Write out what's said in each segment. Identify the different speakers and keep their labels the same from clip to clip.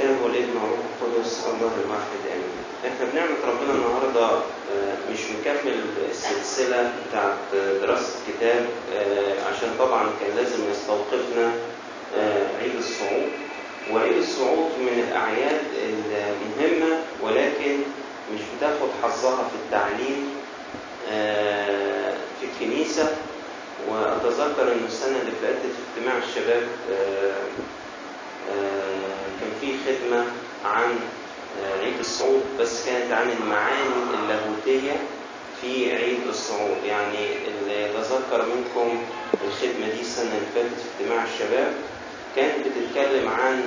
Speaker 1: الاب والابن والروح القدس الله الواحد امين. إحنا بنعمة ربنا النهارده آه، مش مكمل السلسلة بتاعت دراسة الكتاب آه، عشان طبعا كان لازم يستوقفنا آه، عيد الصعود وعيد الصعود من الأعياد المهمة ولكن مش بتاخد حظها في التعليم آه، في الكنيسة وأتذكر إن السنة اللي فاتت في اجتماع الشباب آه، آه، كان في خدمة عن آه، عيد الصعود بس كانت عن المعاني اللاهوتية في عيد الصعود. يعني اللي يتذكر منكم الخدمة دي السنة اللي فاتت في اجتماع الشباب كانت بتتكلم عن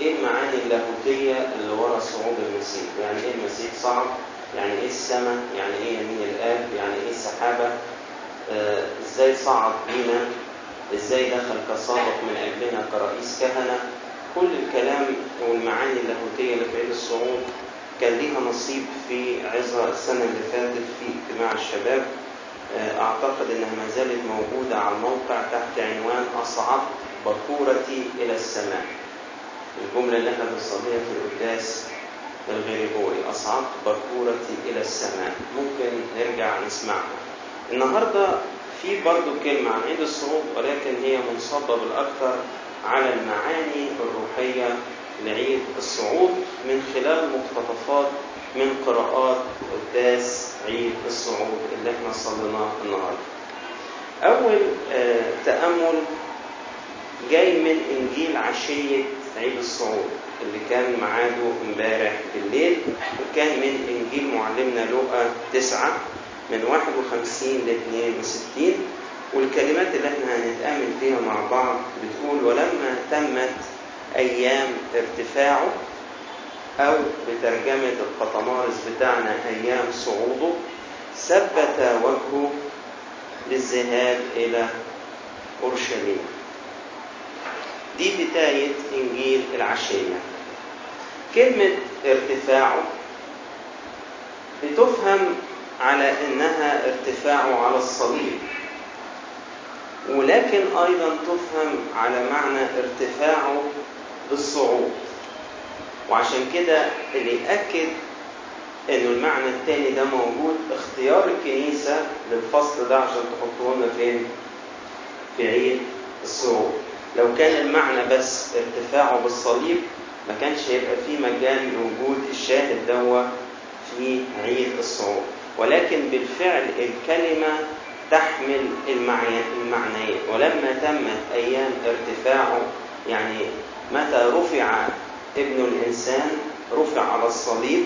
Speaker 1: إيه المعاني اللاهوتية اللي ورا صعود المسيح. يعني إيه المسيح صعد؟ يعني إيه السماء؟ يعني إيه يمين الآب؟ يعني إيه السحابة؟ آه، إزاي صعد بينا؟ إزاي دخل كسابق من اجلنا كرئيس كهنة؟ كل الكلام والمعاني اللاهوتيه اللي في عيد الصعود كان ليها نصيب في عظة السنة اللي فاتت في اجتماع الشباب. آه، أعتقد إنها ما زالت موجودة على الموقع تحت عنوان اصعد بكورتي إلى السماء. الجملة اللي إحنا بنصليها في القداس الغريبوري اصعدت بكورتي إلى السماء. ممكن نرجع نسمعها. النهارده في برضو كلمة عن عيد الصعود ولكن هي منصبة بالأكثر على المعاني الروحية لعيد الصعود من خلال مقتطفات من قراءات قداس عيد الصعود اللي إحنا صليناه النهارده. أول آه تأمل جاي من إنجيل عشية عيد الصعود اللي كان ميعاده امبارح بالليل وكان من إنجيل معلمنا لوقا تسعة من 51 ل 62 والكلمات اللي إحنا هنتأمل فيها مع بعض بتقول ولما تمت أيام ارتفاعه أو بترجمة القطمارس بتاعنا أيام صعوده ثبت وجهه للذهاب إلى أورشليم. دي بداية إنجيل العشية كلمة ارتفاعه بتفهم على إنها ارتفاعه على الصليب. ولكن أيضا تفهم على معنى ارتفاعه بالصعود. وعشان كده اللي يأكد إنه المعنى الثاني ده موجود اختيار الكنيسة للفصل ده عشان تحطوه لنا فين؟ في عيد الصعود. لو كان المعنى بس ارتفاعه بالصليب ما كانش هيبقى فيه مجال لوجود الشاهد دوا في عيد الصعود. ولكن بالفعل الكلمة تحمل المعنيين ولما تمت أيام ارتفاعه يعني متى رفع ابن الإنسان رفع على الصليب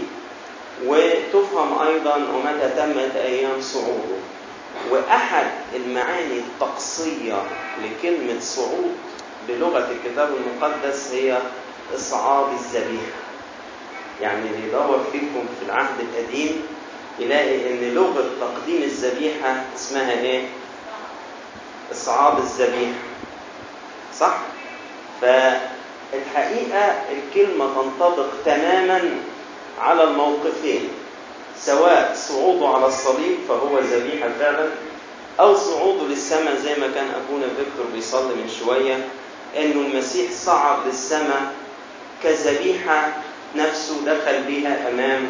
Speaker 1: وتفهم أيضا ومتى تمت أيام صعوده. وأحد المعاني الطقسية لكلمة صعود بلغة الكتاب المقدس هي إصعاد الذبيحة. يعني اللي يدور فيكم في العهد القديم يلاقي إن لغة تقديم الذبيحة اسمها إيه؟ اصعاد الذبيحة. صح؟ فالحقيقة الكلمة تنطبق تماما على الموقفين سواء صعوده على الصليب فهو ذبيحة فعلا أو صعوده للسماء زي ما كان أبونا فيكتور بيصلي من شوية إنه المسيح صعد للسماء كذبيحة نفسه دخل بها أمام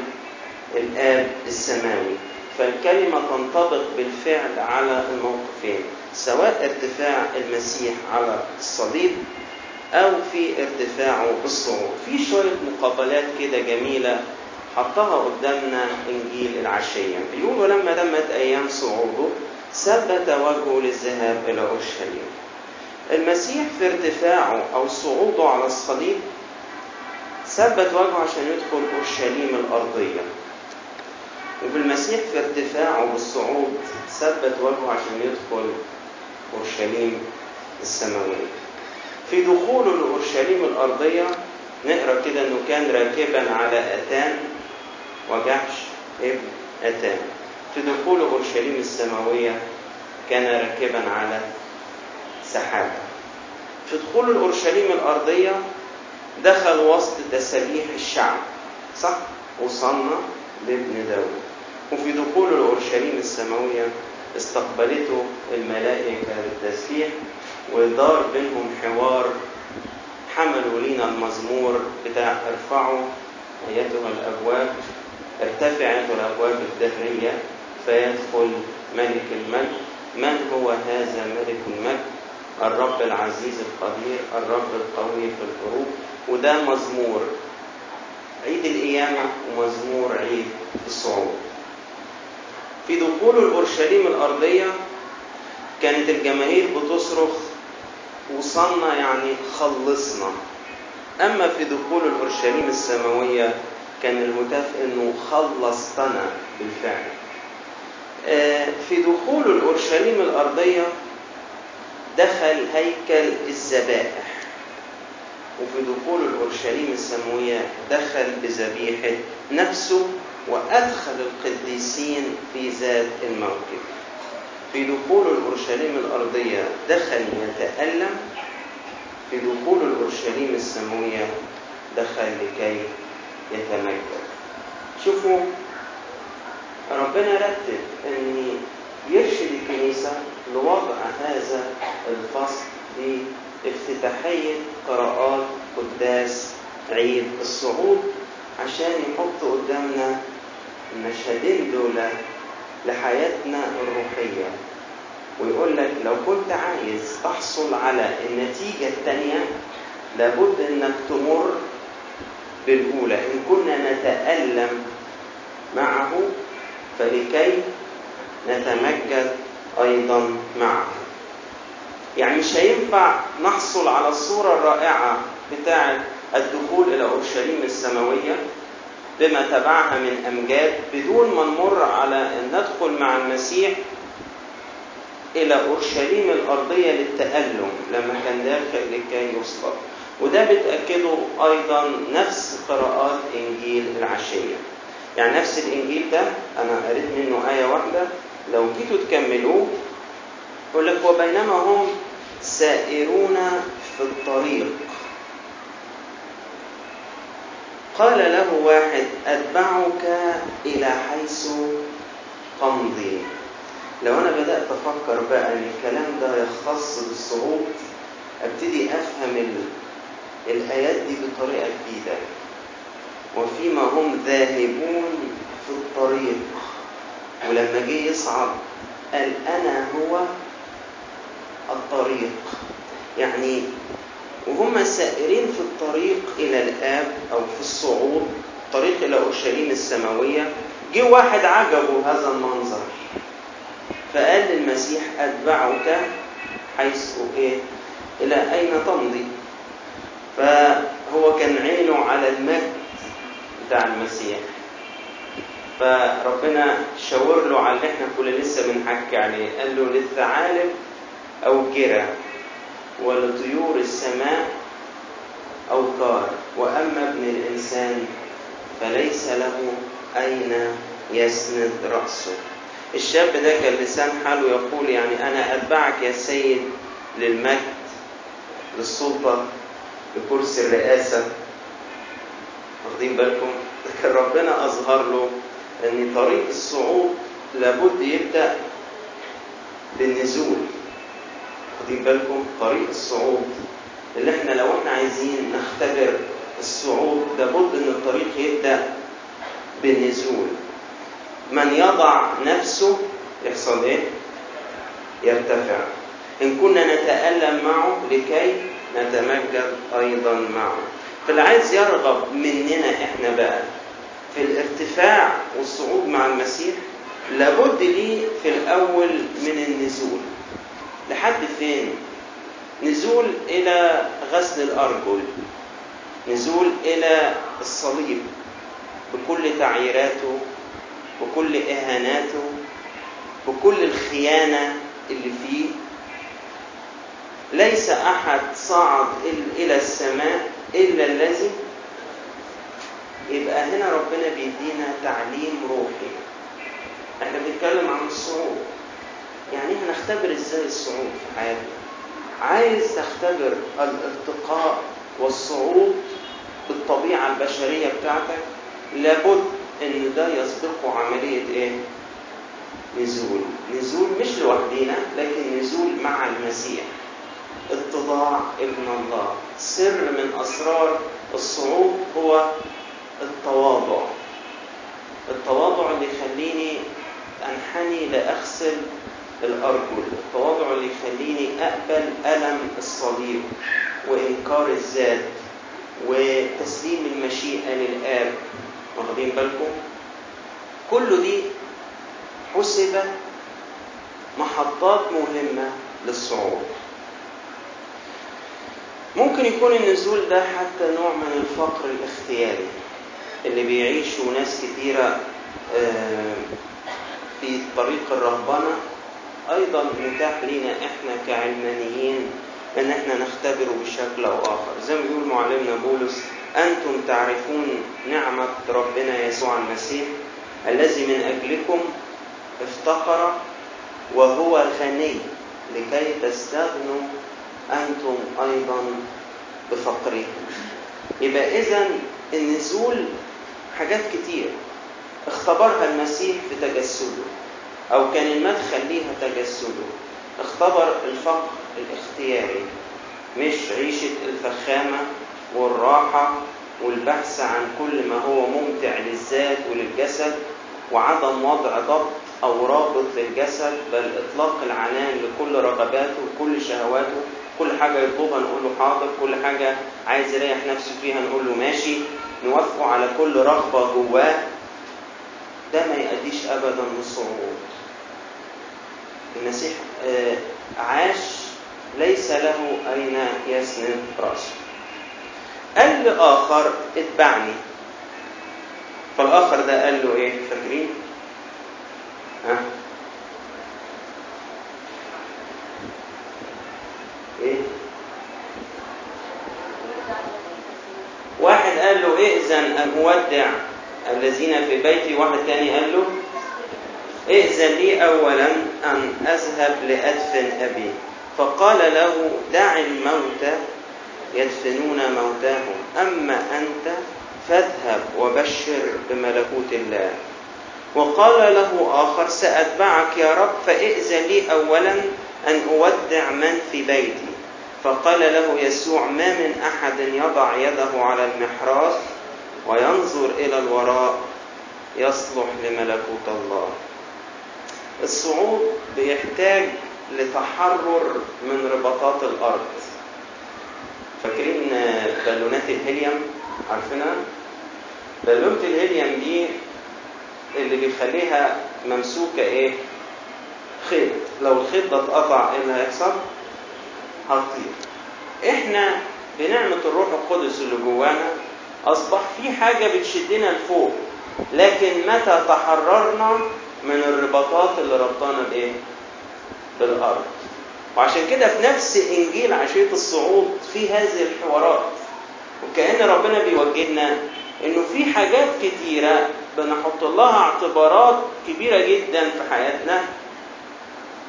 Speaker 1: الآب السماوي. فالكلمة تنطبق بالفعل على الموقفين سواء ارتفاع المسيح على الصليب أو في ارتفاعه بالصعود في شوية مقابلات كده جميلة حطها قدامنا إنجيل العشية. بيقول ولما تمت أيام صعوده ثبت وجهه للذهاب إلى أورشليم. المسيح في ارتفاعه أو صعوده على الصليب ثبت وجهه عشان يدخل أورشليم الأرضية. وبالمسيح في ارتفاعه بالصعود ثبت وجهه عشان يدخل أورشليم السماوية. في دخوله لاورشليم الأرضية نقرأ كده إنه كان راكبا على اتان وجحش ابن اتان. في دخوله أورشليم السماوية كان راكبا على سحابة. في دخوله لاورشليم الأرضية دخل وسط تسابيح الشعب صح؟ وصلنا لابن داود. وفي دخوله لأورشليم السماوية استقبلته الملائكة بالتسبيح ودار بينهم حوار حملوا لينا المزمور بتاع ارفعوا أيتها الأبواب ارتفع أيتها الأبواب الدهرية فيدخل ملك الملك. من هو هذا ملك الملك؟ الرب العزيز القدير الرب القوي في الحروب. وده مزمور. عيد القيامة ومزمور عيد الصعود في دخول الأورشليم الأرضية كانت الجماهير بتصرخ وصلنا يعني خلصنا أما في دخول الأورشليم السماوية كان الهتاف إنه خلصتنا بالفعل. في دخول الأورشليم الأرضية دخل هيكل الذبائح. وفي دخول الأورشليم السماوية دخل بذبيحة نفسه وأدخل القديسين في ذات الموكب في دخول الأورشليم الأرضية دخل يتألم في دخول الأورشليم السماوية دخل لكي يتمجد. شوفوا ربنا رتب أن يرشد الكنيسة لوضع هذا الفصل بافتتاحية قراءات قداس عيد الصعود عشان يحط قدامنا المشهدين دول لحياتنا الروحية. ويقول لك لو كنت عايز تحصل على النتيجة الثانية لابد إنك تمر بالأولى. إن كنا نتألم معه فلكي نتمجد أيضا معه. يعني مش هينفع نحصل على الصورة الرائعة بتاعة الدخول إلى أورشليم السماوية بما تبعها من أمجاد بدون ما نمر على أن ندخل مع المسيح إلى أورشليم الأرضية للتألم لما كان داخل لكي يصلب وده بتأكده أيضا نفس قراءات إنجيل العشية. يعني نفس الإنجيل ده أنا قريت منه آية واحدة لو جيتوا تكملوه يقول لك وبينما هم سائرون في الطريق. قال له واحد أتبعك إلى حيث تمضي لو أنا بدأت أفكر بقى أن الكلام ده يختص بالصعود أبتدي أفهم ال... الآيات دي بطريقة جديدة. وفيما هم ذاهبون في الطريق. ولما جه يصعد قال أنا هو الطريق. يعني وهم سائرين في الطريق إلى الآب أو في الصعود الطريق إلى أورشليم السماوية. جه واحد عجبه هذا المنظر فقال للمسيح أتبعك حيث إيه؟ إلى أين تمضي؟ فهو كان عينه على المجد بتاع المسيح. فربنا شاور له على اللي إحنا كنا لسه بنحكي عليه قال له للثعالب أوكرة ولطيور السماء أوكار وأما ابن الإنسان فليس له أين يسند رأسه. الشاب ده كان لسان حاله يقول يعني أنا أتبعك يا سيد للمجد للسلطة لكرسي الرئاسة. واخدين بالكم؟ لكن ربنا أظهر له أن طريق الصعود لابد يبدأ بالنزول. واخدين بالكم طريق الصعود. اللي إحنا لو إحنا عايزين نختبر الصعود لابد إن الطريق يبدأ بالنزول. من يضع نفسه يحصل إيه؟ يرتفع. إن كنا نتألم معه لكي نتمجد أيضا معه. فاللي عايز يرغب مننا إحنا بقى في الارتفاع والصعود مع المسيح لابد ليه في الأول من النزول. لحد فين؟ نزول إلى غسل الأرجل. نزول إلى الصليب. بكل تعييراته بكل إهاناته بكل الخيانة اللي فيه. ليس أحد صعد إلى السماء إلا الذي يبقى هنا ربنا بيدينا تعليم روحي. إحنا بنتكلم عن الصعود. يعني إحنا نختبر إزاي الصعود في حياتنا؟ عايز تختبر الارتقاء والصعود بالطبيعة البشرية بتاعتك لابد إن ده يسبقه عملية إيه؟ نزول. نزول مش لوحدينا لكن نزول مع المسيح. اتضاع ابن الله. سر من أسرار الصعود هو التواضع. التواضع اللي يخليني أنحني لأغسل الأرجل التواضع اللي يخليني أقبل ألم الصليب وإنكار الذات وتسليم المشيئة للآب. واخدين بالكم؟ كل دي حسبت محطات مهمة للصعود. ممكن يكون النزول ده حتى نوع من الفقر الاختياري اللي بيعيشه ناس كتيرة في طريق الرهبنة أيضا متاح لنا إحنا كعلمانيين أن إحنا نختبره بشكل أو آخر. زي ما بيقول معلمنا بولس أنتم تعرفون نعمة ربنا يسوع المسيح الذي من أجلكم افتقر وهو غني لكي تستغنوا أنتم أيضا بفقره. يبقى إذا النزول حاجات كتير. اختبرها المسيح في تجسده. أو كان المدخل ليها تجسده. اختبر الفقر الاختياري. مش عيشة الفخامة والراحة والبحث عن كل ما هو ممتع للذات وللجسد وعدم وضع ضبط أو رابط للجسد بل إطلاق العنان لكل رغباته وكل شهواته كل حاجة يطلبها نقول له حاضر كل حاجة عايز يريح نفسه فيها نقول له ماشي. نوافقه على كل رغبة جواه. ده ما يؤديش أبدا للصعود. المسيح عاش ليس له أين يسند رأسه قال لآخر اتبعني فالآخر ده قال له إيه فاكرين؟ ها؟ إيه؟ واحد قال له ائذن أن أودع الذين في بيتي واحد تاني قال له ائذن لي أولا أن أذهب لأدفن أبي. فقال له دع الموتى يدفنون موتاهم. أما أنت فاذهب وبشر بملكوت الله. وقال له آخر سأتبعك يا رب فائذن لي أولا أن أودع من في بيتي. فقال له يسوع ما من أحد يضع يده على المحراث وينظر إلى الوراء يصلح لملكوت الله. الصعود بيحتاج لتحرر من رباطات الأرض. فاكرين بالونات الهيليوم؟ عارفينها؟ بالونة الهيليوم دي اللي بيخليها ممسوكة إيه؟ خيط. لو الخيط ده اتقطع إيه اللي هيحصل؟ هتطير. إحنا بنعمة الروح القدس اللي جوانا أصبح في حاجة بتشدنا لفوق لكن متى تحررنا من الرباطات اللي ربطانا بإيه بالأرض وعشان كده في نفس إنجيل عشيه الصعود في هذه الحوارات وكأن ربنا بيوجهنا إنه في حاجات كتيرة بنحط لها اعتبارات كبيرة جدا في حياتنا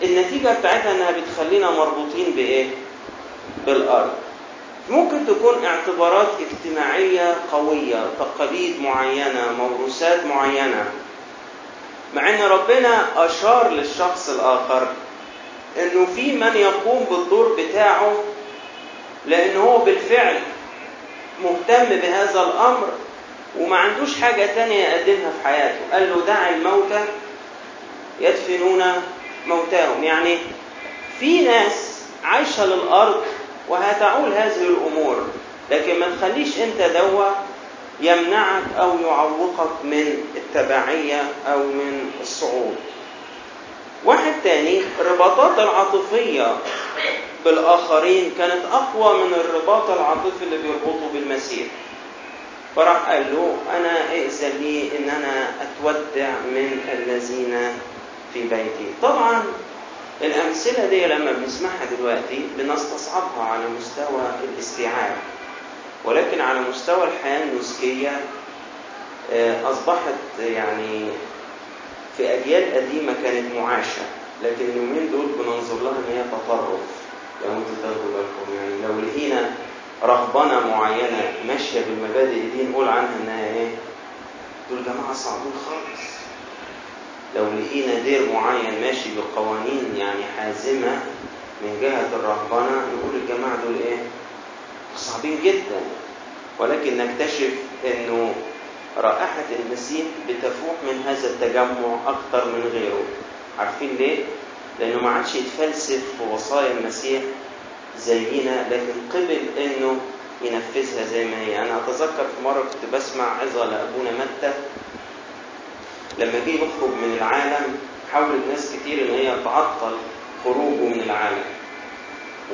Speaker 1: النتيجة بتاعتها إنها بتخلينا مربوطين بإيه؟ بالأرض. ممكن تكون اعتبارات اجتماعية قوية، تقاليد معينة، موروثات معينة. مع إن ربنا أشار للشخص الآخر إنه في من يقوم بالدور بتاعه لأن هو بالفعل مهتم بهذا الأمر وما عندوش حاجة تانية يقدمها في حياته. قال له دع الموتى يدفنون موتاهم. يعني في ناس عايشة للأرض وهتعول هذه الأمور لكن ما تخليش أنت دوا يمنعك أو يعوقك من التبعية أو من الصعود. واحد تاني الرباطات العاطفية بالآخرين كانت أقوى من الرباط العاطفي اللي بيربطه بالمسيح. فراح قال له أنا ائذن لي إن أنا أتودع من الذين في بيتي. طبعا الأمثلة دي لما بنسمعها دلوقتي بنستصعبها على مستوى الاستيعاب. ولكن على مستوى الحياة النسكية أصبحت يعني في أجيال قديمة كانت معاشة لكن اليومين دول بننظر لها إن هي تطرف لو أنتوا تاخدوا بالكم يعني لو لقينا رهبنة معينة ماشية بالمبادئ دي نقول عنها إنها إيه؟ دول جماعة صعبين خالص لو لقينا دير معين ماشي بقوانين يعني حازمة من جهة الرهبنة نقول الجماعة دول إيه؟ صعبين جدا. ولكن نكتشف إنه رائحة المسيح بتفوح من هذا التجمع أكثر من غيره. عارفين ليه؟ لأنه ما عادش يتفلسف في وصايا المسيح زينا لكن قبل إنه ينفذها زي ما هي. أنا أتذكر في مرة كنت بسمع عظة لأبونا متى. لما جه يخرج من العالم حاولت ناس كتير إن هي تعطل خروجه من العالم.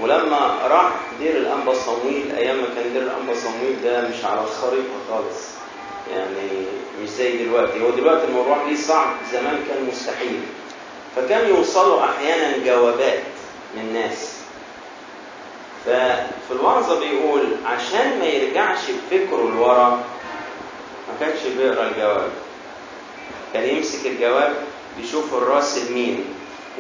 Speaker 1: ولما راح دير الأنبا صمويل أيام ما كان دير الأنبا صمويل ده مش على الخريطة خالص. يعني مش زي دلوقتي. هو دلوقتي الموضوع ليه صعب. زمان كان مستحيل. فكان يوصلوا أحيانا جوابات من ناس. ففي الوعظة بيقول عشان ما يرجعش بفكره لورا ما كانش بيقرأ الجواب. كان يمسك الجواب يشوف الرأس مين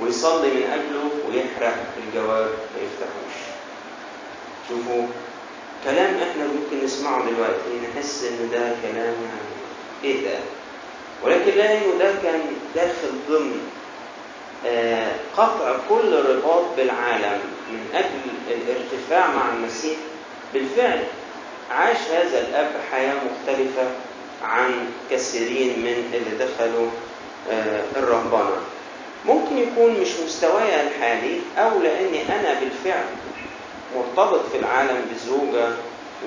Speaker 1: ويصلي من أجله ويحرق الجواب ما يفتحوش. شوفوا كلام إحنا ممكن نسمعه دلوقتي نحس ان ده كلام إيه ده ولكن لا ده كان داخل ضمن آه قطع كل رباط بالعالم من أجل الارتفاع مع المسيح. بالفعل عاش هذا الأب حياة مختلفة عن كثيرين من اللي دخلوا آه الرهبنه ممكن يكون مش مستواي الحالي أو لأني أنا بالفعل مرتبط في العالم بزوجة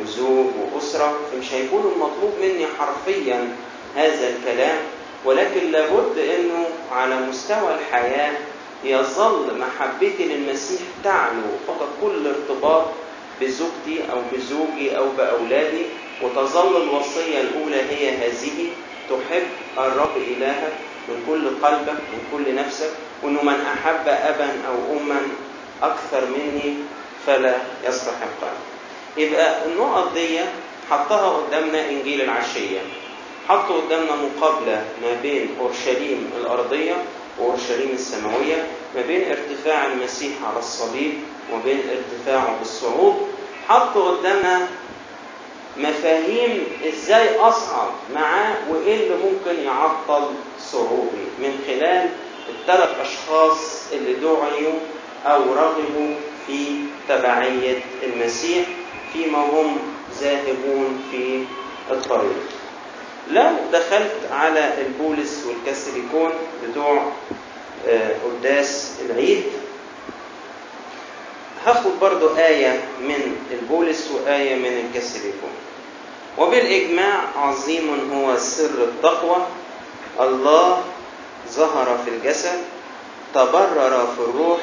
Speaker 1: وزوج وأسرة فمش هيكون المطلوب مني حرفيا هذا الكلام. ولكن لابد أنه على مستوى الحياة يظل محبتي للمسيح تعلو فوق كل ارتباط بزوجتي أو بزوجي أو بأولادي. وتظل الوصية الأولى هي هذه تحب الرب إلهك من كل قلبك من كل نفسك وأنه من أحب أبا أو أما أكثر مني فلا يستحقها يبقى النقط دي حطها قدامنا إنجيل العشية. حط قدامنا مقابلة ما بين أورشليم الأرضية وأورشليم السماوية ما بين ارتفاع المسيح على الصليب وبين ارتفاعه بالصعود. حط قدامنا مفاهيم إزاي أصعد معاه وإيه اللي ممكن يعطل صعودي من خلال الثلاث أشخاص اللي دعيوا أو رغبوا في تبعية المسيح فيما هم ذاهبون في الطريق. لو دخلت على البولس والكاثوليكون بتوع قداس العيد هاخد برضو آية من البولس وآية من الكاثوليكون. وبالإجماع عظيم هو سر التقوى. الله ظهر في الجسد تبرر في الروح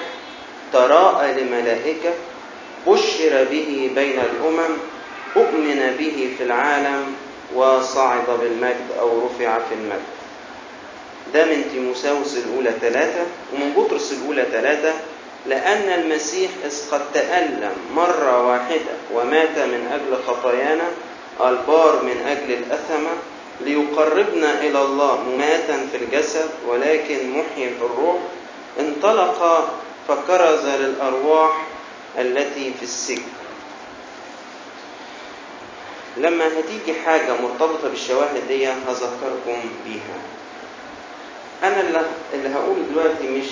Speaker 1: تراءى لملائكة بشر به بين الأمم أؤمن به في العالم وصعد بالمجد أو رفع في المجد. ده من تيموساوس الأولى ثلاثة ومن بطرس الأولى ثلاثة لأن المسيح إذ قد تألم مرة واحدة ومات من أجل خطايانا البار من أجل الأثمة ليقربنا إلى الله مماتا في الجسد ولكن محيي في الروح. انطلق فكرز للأرواح التي في السجن. لما هتيجي حاجة مرتبطة بالشواهد دي هذكركم بيها. أنا اللي, هقوله دلوقتي مش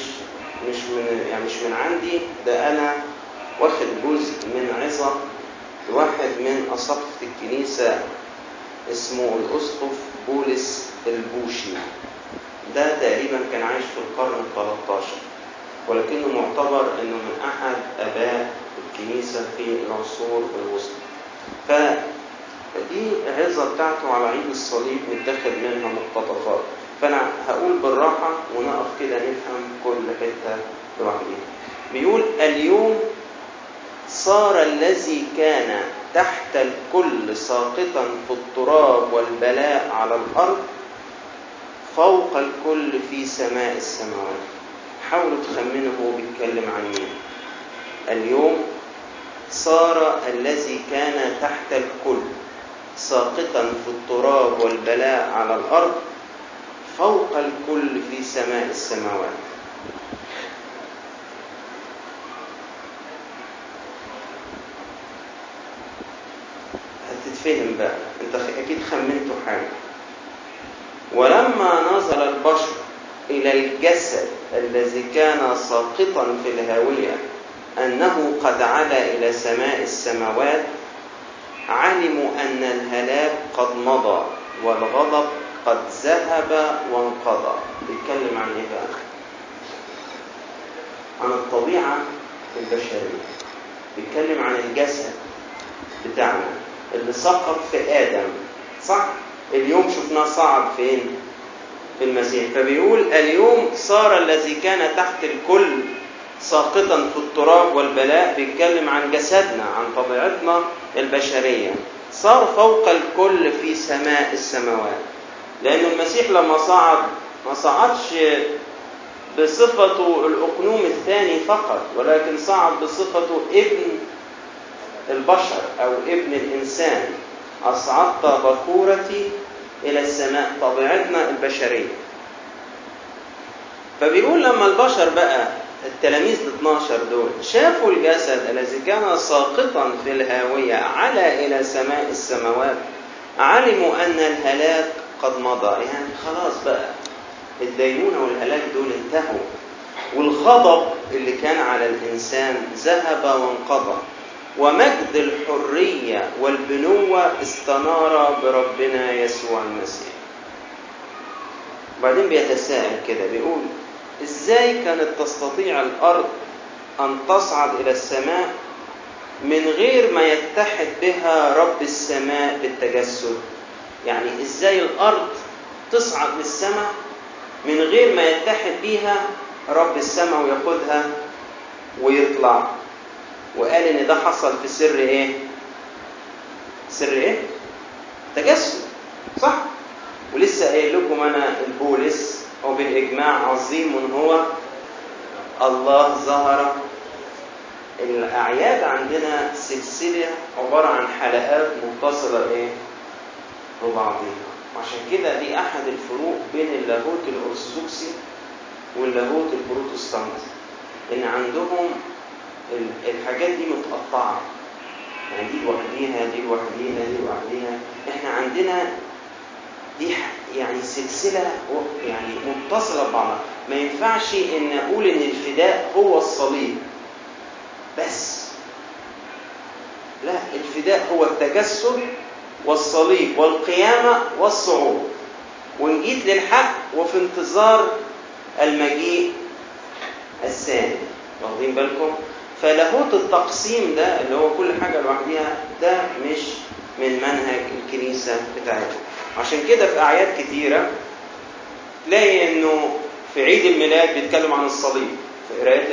Speaker 1: مش من يعني مش من عندي ده أنا واخد جزء من عظة لواحد من أساقفة الكنيسة اسمه الأسقف بولس البوشي ده تقريبا كان عايش في القرن ال 13 ولكنه معتبر إنه من أحد آباء الكنيسة في العصور الوسطى. فدي العظه بتاعته على عيد الصليب متاخد منها مقتطفات. فأنا هقول بالراحة ونقف كده نفهم كل حتة لوحدها. بيقول اليوم صار الذي كان تحت الكل ساقطا في التراب والبلاء على الأرض فوق الكل في سماء السماوات. حاولوا تخمنوا هو بيتكلم عن مين اليوم صار الذي كان تحت الكل ساقطا في التراب والبلاء على الأرض فوق الكل في سماء السماوات هتتفهم بقى. انت أكيد خمنتوا حاجة. ولما نزل البشر إلى الجسد الذي كان ساقطا في الهاوية أنه قد علا إلى سماء السماوات علموا أن الهلاك قد مضى والغضب قد ذهب وانقضى. بيتكلم عن إيه بقى؟ عن الطبيعة البشرية. بيتكلم عن الجسد بتاعنا. اللي سقط في آدم صح؟ اليوم شفناه صعد فين؟ في المسيح فبيقول اليوم صار الذي كان تحت الكل ساقطا في التراب والبلاء بيتكلم عن جسدنا عن طبيعتنا البشرية صار فوق الكل في سماء السماوات لأن المسيح لما صعد ما صعدش بصفته الأقنوم الثاني فقط ولكن صعد بصفته ابن البشر أو ابن الإنسان أصعدت بكورتي إلى السماء طبيعتنا البشرية. فبيقول لما البشر بقى التلاميذ ال 12 دول شافوا الجسد الذي كان ساقطا في الهاوية على إلى سماء السماوات علموا أن الهلاك قد مضى. يعني خلاص بقى الدينونة والهلاك دول انتهوا. والغضب اللي كان على الإنسان ذهب وانقضى. ومجد الحرية والبنوة استنار بربنا يسوع المسيح. وبعدين بيتساءل كده بيقول إزاي كانت تستطيع الأرض أن تصعد إلى السماء من غير ما يتحد بها رب السماء بالتجسد؟ يعني إزاي الأرض تصعد للسماء من غير ما يتحد بيها رب السماء وياخدها ويطلع؟ وقال إن ده حصل في سر إيه؟ سر إيه؟ تجسد صح؟ ولسه قايل لكم أنا البولس وبالإجماع عظيم هو الله ظهر. الأعياد عندنا سلسلة عبارة عن حلقات متصله إيه؟ ببعضها عشان كده دي أحد الفروق بين اللاهوت الارثوذكسي واللاهوت البروتستانتي إن عندهم الحاجات دي متقطعة. يعني دي لوحديها دي لوحديها دي لوحديها. إحنا عندنا دي يعني سلسلة يعني متصلة ببعضها ما ينفعش إن أقول إن الفداء هو الصليب. بس. لا الفداء هو التجسد والصليب والقيامة والصعود. وإن جيت للحق وفي انتظار المجيء الثاني. واخدين بالكم؟ فلاهوت التقسيم ده اللي هو كل حاجة لوحديها ده مش من منهج الكنيسة بتاعتنا. عشان كده في أعياد كتيرة تلاقي إنه في عيد الميلاد بيتكلم عن الصليب في قرايه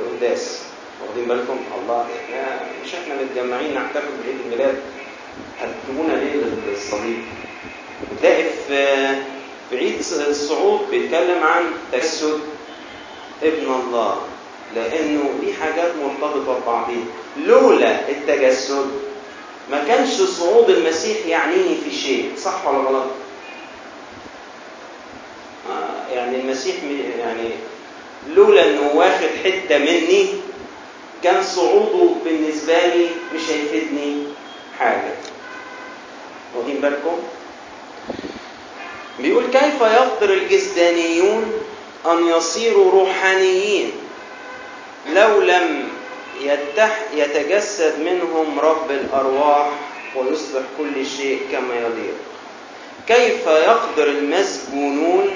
Speaker 1: القداس واخدين بالكم؟ الله إحنا مش إحنا متجمعين نحتفل بعيد الميلاد. هتجيبونا ليه للصليب؟ وتلاقي في في عيد الصعود بيتكلم عن تجسد ابن الله. لأنه دي حاجات مرتبطة ببعضيها. لولا التجسد ما كانش صعود المسيح يعنيني في شيء. صح ولا غلط؟ آه يعني المسيح يعني لولا إنه واخد حتة مني كان صعوده بالنسبة لي مش هيفيدني حاجة. واخدين بالكم؟ بيقول كيف يقدر الجسدانيون أن يصيروا روحانيين؟ لو لم يتح يتجسد منهم رب الأرواح ويصبح كل شيء كما يليق. كيف يقدر المسجونون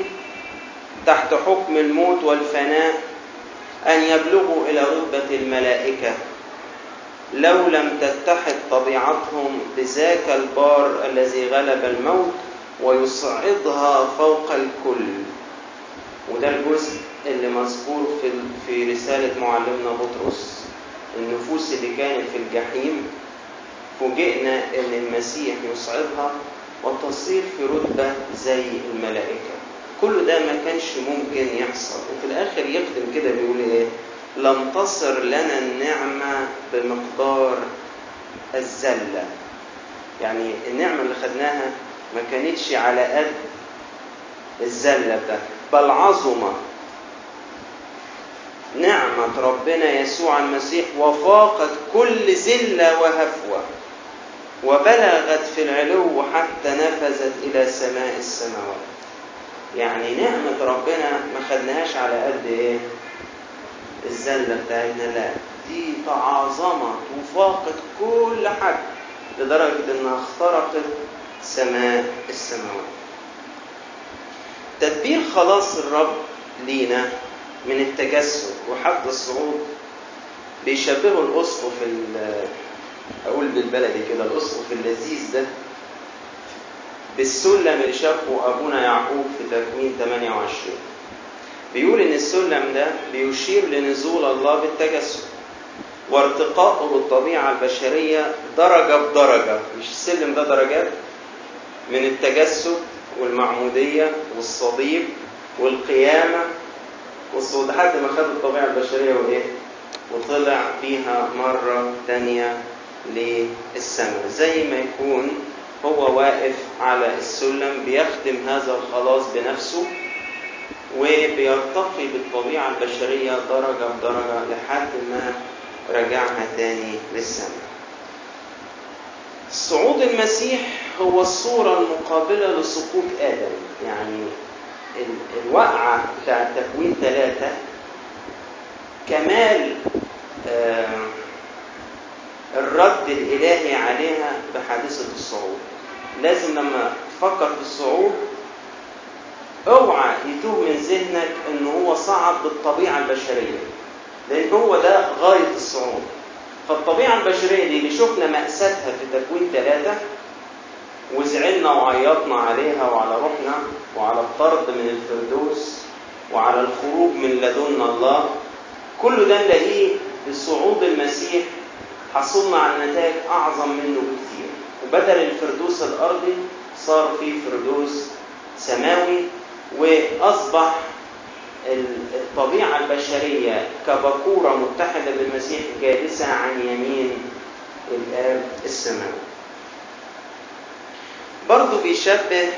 Speaker 1: تحت حكم الموت والفناء أن يبلغوا إلى رتبه الملائكة؟ لو لم تتحد طبيعتهم بذاك البار الذي غلب الموت ويصعدها فوق الكل. وده الجزء اللي مذكور في في رسالة معلمنا بطرس النفوس اللي كانت في الجحيم فوجئنا إن المسيح يصعدها وتصير في رتبة زي الملائكة. كل ده ما كانش ممكن يحصل. وفي الآخر يختم كده بيقول إيه؟ لم تصر لنا النعمة بمقدار الزلة. يعني النعمة اللي خدناها ما كانتش على قد الزلة ده بل عظمت نعمة ربنا يسوع المسيح وفاقت كل زلة وهفوة وبلغت في العلو حتى نفذت إلى سماء السماوات. يعني نعمة ربنا ما خدناهاش على قد إيه؟ الزلة بتاعتنا لا. دي تعاظمت وفاقت كل حد لدرجة إنها اخترقت سماء السماوات. تدبير خلاص الرب لينا من التجسد وحد الصعود. بيشبهه الأسقف أقول بالبلدي كده الأسقف اللذيذ ده. بالسلم اللي شافه أبونا يعقوب في تكوين 28 بيقول إن السلم ده بيشير لنزول الله بالتجسد. وارتقائه بالطبيعة البشرية درجة بدرجة. مش السلم ده درجات. من التجسد والمعمودية والصليب والقيامة والصعود لحد ما خد الطبيعة البشرية وإيه وطلع بيها مرة تانية للسماء. زي ما يكون هو واقف على السلم بيخدم هذا الخلاص بنفسه وبيرتقي بالطبيعة البشرية درجة بدرجة لحد ما رجعها تاني للسماء. صعود المسيح هو الصورة المقابلة لسقوط آدم. يعني الوقعة بتاع تكوين ثلاثة كمال الرد الإلهي عليها بحادثة الصعود. لازم لما تفكر في الصعود اوعى يتوه من ذهنك إن هو صعد بالطبيعة البشرية لأن هو ده غاية الصعود. فالطبيعة البشرية دي اللي شفنا مأساتها في تكوين ثلاثة وزعلنا وعيطنا عليها وعلى روحنا وعلى الطرد من الفردوس وعلى الخروج من لدن الله. كل ده نلاقيه بصعود المسيح حصلنا على نتائج أعظم منه بكثير وبدل الفردوس الأرضي صار في فردوس سماوي وأصبح الطبيعة البشرية كبكورة متحدة بالمسيح جالسة عن يمين الآب السماوي. برضه بيشبه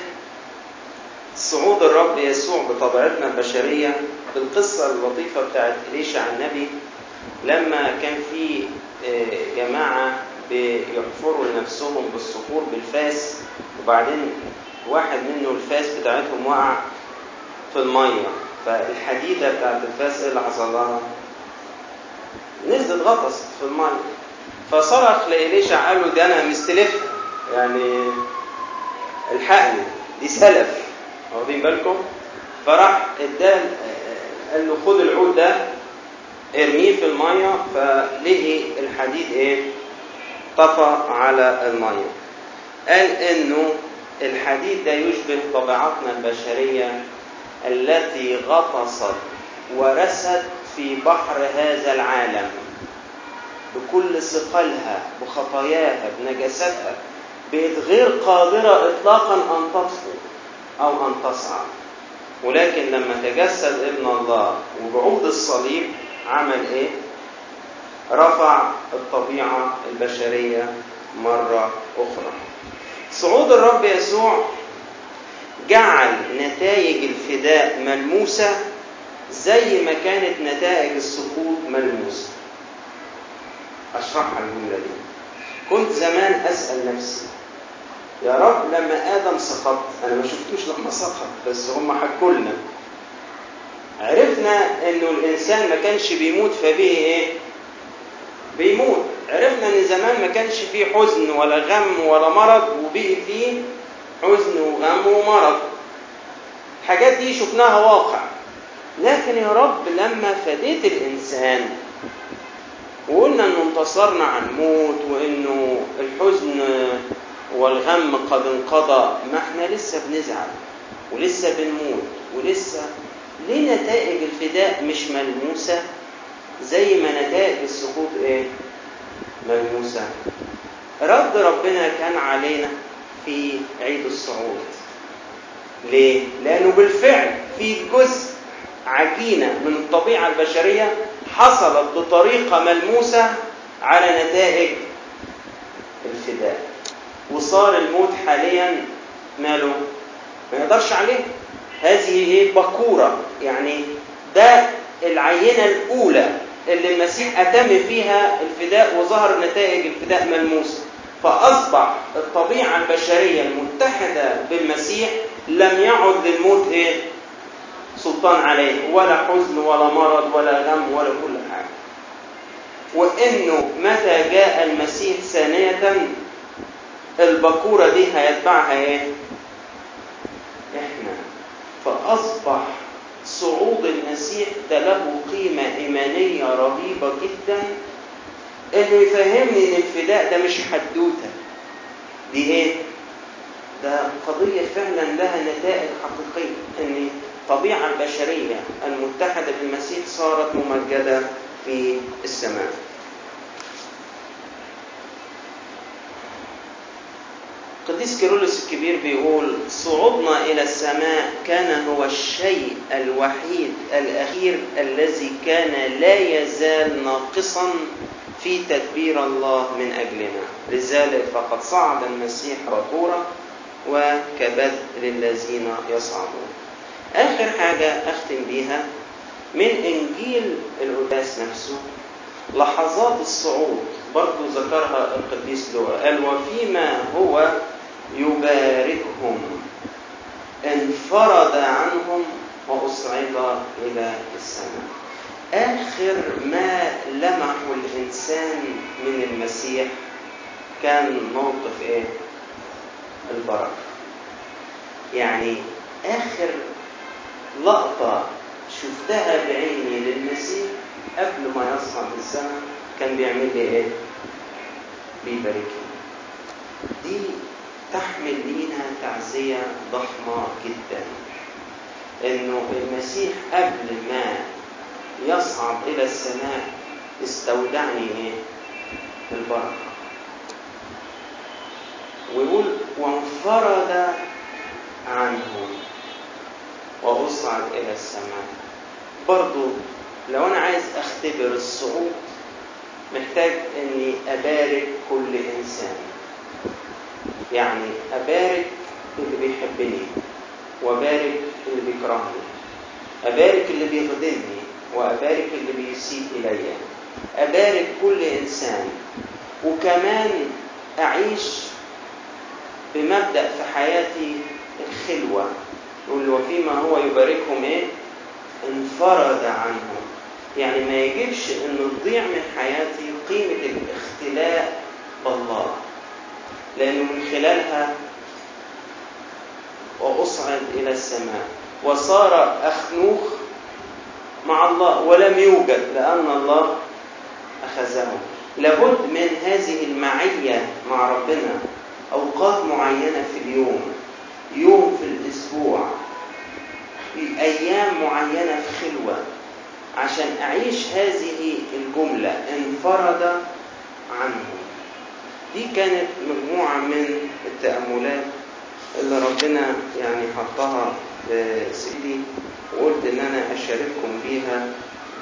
Speaker 1: صعود الرب يسوع بطبيعتنا البشرية بالقصة اللطيفة بتاعت إليشع النبي لما كان في جماعة بيحفروا لنفسهم بالصخور بالفاس وبعدين واحد منه الفاس بتاعتهم وقع في المية. فالحديدة بتاعت الفاس إيه اللي حصل لها؟ نزلت غطست في المية. فصرخ لإليشع قال له ده أنا مستلفها. يعني الحقني دي سلف واخدين بالكم؟ فراح اداه قال له خد العود ده ارميه في المية فلقي الحديد إيه؟ طفى على المية. قال انه الحديد ده يشبه طبيعتنا البشرية التي غطست ورست في بحر هذا العالم بكل ثقلها بخطاياها بنجاستها بقت غير قادرة اطلاقا أن تطفو أو أن تصعد ولكن لما تجسد ابن الله وبعود الصليب عمل إيه؟ رفع الطبيعة البشرية مرة أخرى. صعود الرب يسوع جعل نتائج الفداء ملموسة زي ما كانت نتائج السقوط ملموسة. اشرحها الجملة دي. كنت زمان أسأل نفسي يا رب لما آدم سقط أنا ما شفتوش لما سقط بس هم حكوا لنا عرفنا إنه الإنسان ما كانش بيموت فبيه إيه؟ بيموت. عرفنا إن زمان ما كانش فيه حزن ولا غم ولا مرض وبقي فيه حزن وغم ومرض. الحاجات دي شفناها واقع. لكن يا رب لما فديت الإنسان وقلنا إنه انتصرنا عن الموت وإنه الحزن والغم قد انقضى. ما إحنا لسه بنزعل ولسه بنموت ولسه ليه نتائج الفداء مش ملموسة؟ زي ما نتائج السقوط إيه؟ ملموسة. رد ربنا كان علينا في عيد الصعود. ليه؟ لأنه بالفعل في جزء عجينة من الطبيعة البشرية حصلت بطريقة ملموسة على نتائج الفداء. وصار الموت حاليا ماله. ما يقدرش عليه. هذه إيه بكورة. يعني ده العينة الأولى اللي المسيح أتم فيها الفداء وظهر نتائج الفداء ملموسة فأصبح الطبيعة البشرية المتحدة بالمسيح لم يعد للموت إيه؟ سلطان عليه. ولا حزن ولا مرض ولا غم ولا كل حاجة. وإنه متى جاء المسيح ثانية البكورة دي هيتبعها إيه؟ إحنا. فأصبح صعود المسيح ده له قيمة إيمانية رهيبة جدا. إنه يفهمني إن الفداء ده مش حدوتة. دي إيه؟ ده قضية فعلا لها نتائج حقيقية. إن الطبيعة البشرية المتحدة بالمسيح صارت ممجدة في السماء. القديس كيرلس الكبير بيقول صعودنا إلى السماء كان هو الشيء الوحيد الأخير الذي كان لا يزال ناقصا في تدبير الله من أجلنا. لذلك فقد صعد المسيح بكورا وكبد للذين يصعدون. آخر حاجة أختم بيها من إنجيل القداس نفسه لحظات الصعود برضو ذكرها القديس لوقا قال وفيما هو يباركهم انفرد عنهم وأصعد إلى السماء آخر ما لمحه الإنسان من المسيح كان موقف إيه؟ البركة يعني آخر لقطة شفتها بعيني للمسيح قبل ما يصعد السماء كان بيعمل لي إيه؟ بيباركني. دي تحمل لينا تعزية ضخمة جدا. إنه المسيح قبل ما يصعد إلى السماء استودعني إيه؟ البركة. ويقول وانفرد عنهم وأصعد إلى السماء. برضو لو أنا عايز أختبر الصعود محتاج إني أبارك كل إنسان يعني أبارك اللي بيحبني وأبارك اللي بيكرهني. أبارك اللي بيخدمني وأبارك اللي بيسيء إلي. أبارك كل إنسان. وكمان أعيش بمبدأ في حياتي الخلوة يقول وفيما هو يباركهم إيه؟ انفرد عنهم. يعني ما يجبش إنه تضيع من حياتي قيمة الاختلاء بالله. لأنه من خلالها وأصعد إلى السماء. وصار أخنوخ مع الله ولم يوجد لأن الله أخذه. لابد من هذه المعية مع ربنا أوقات معينة في اليوم يوم في الأسبوع أيام معينة في خلوة. عشان أعيش هذه الجملة انفرد عنهم دي كانت مجموعة من التأملات اللي ربنا يعني حطها في سيدي وقلت إن أنا أشارككم بيها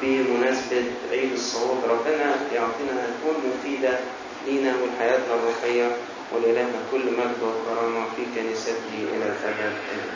Speaker 1: بمناسبة عيد الصعود ربنا يعطينا تكون مفيدة لينا ولحياتنا الروحية ولإلهنا كل مجد وكرامة في كنيسته إلى الأبد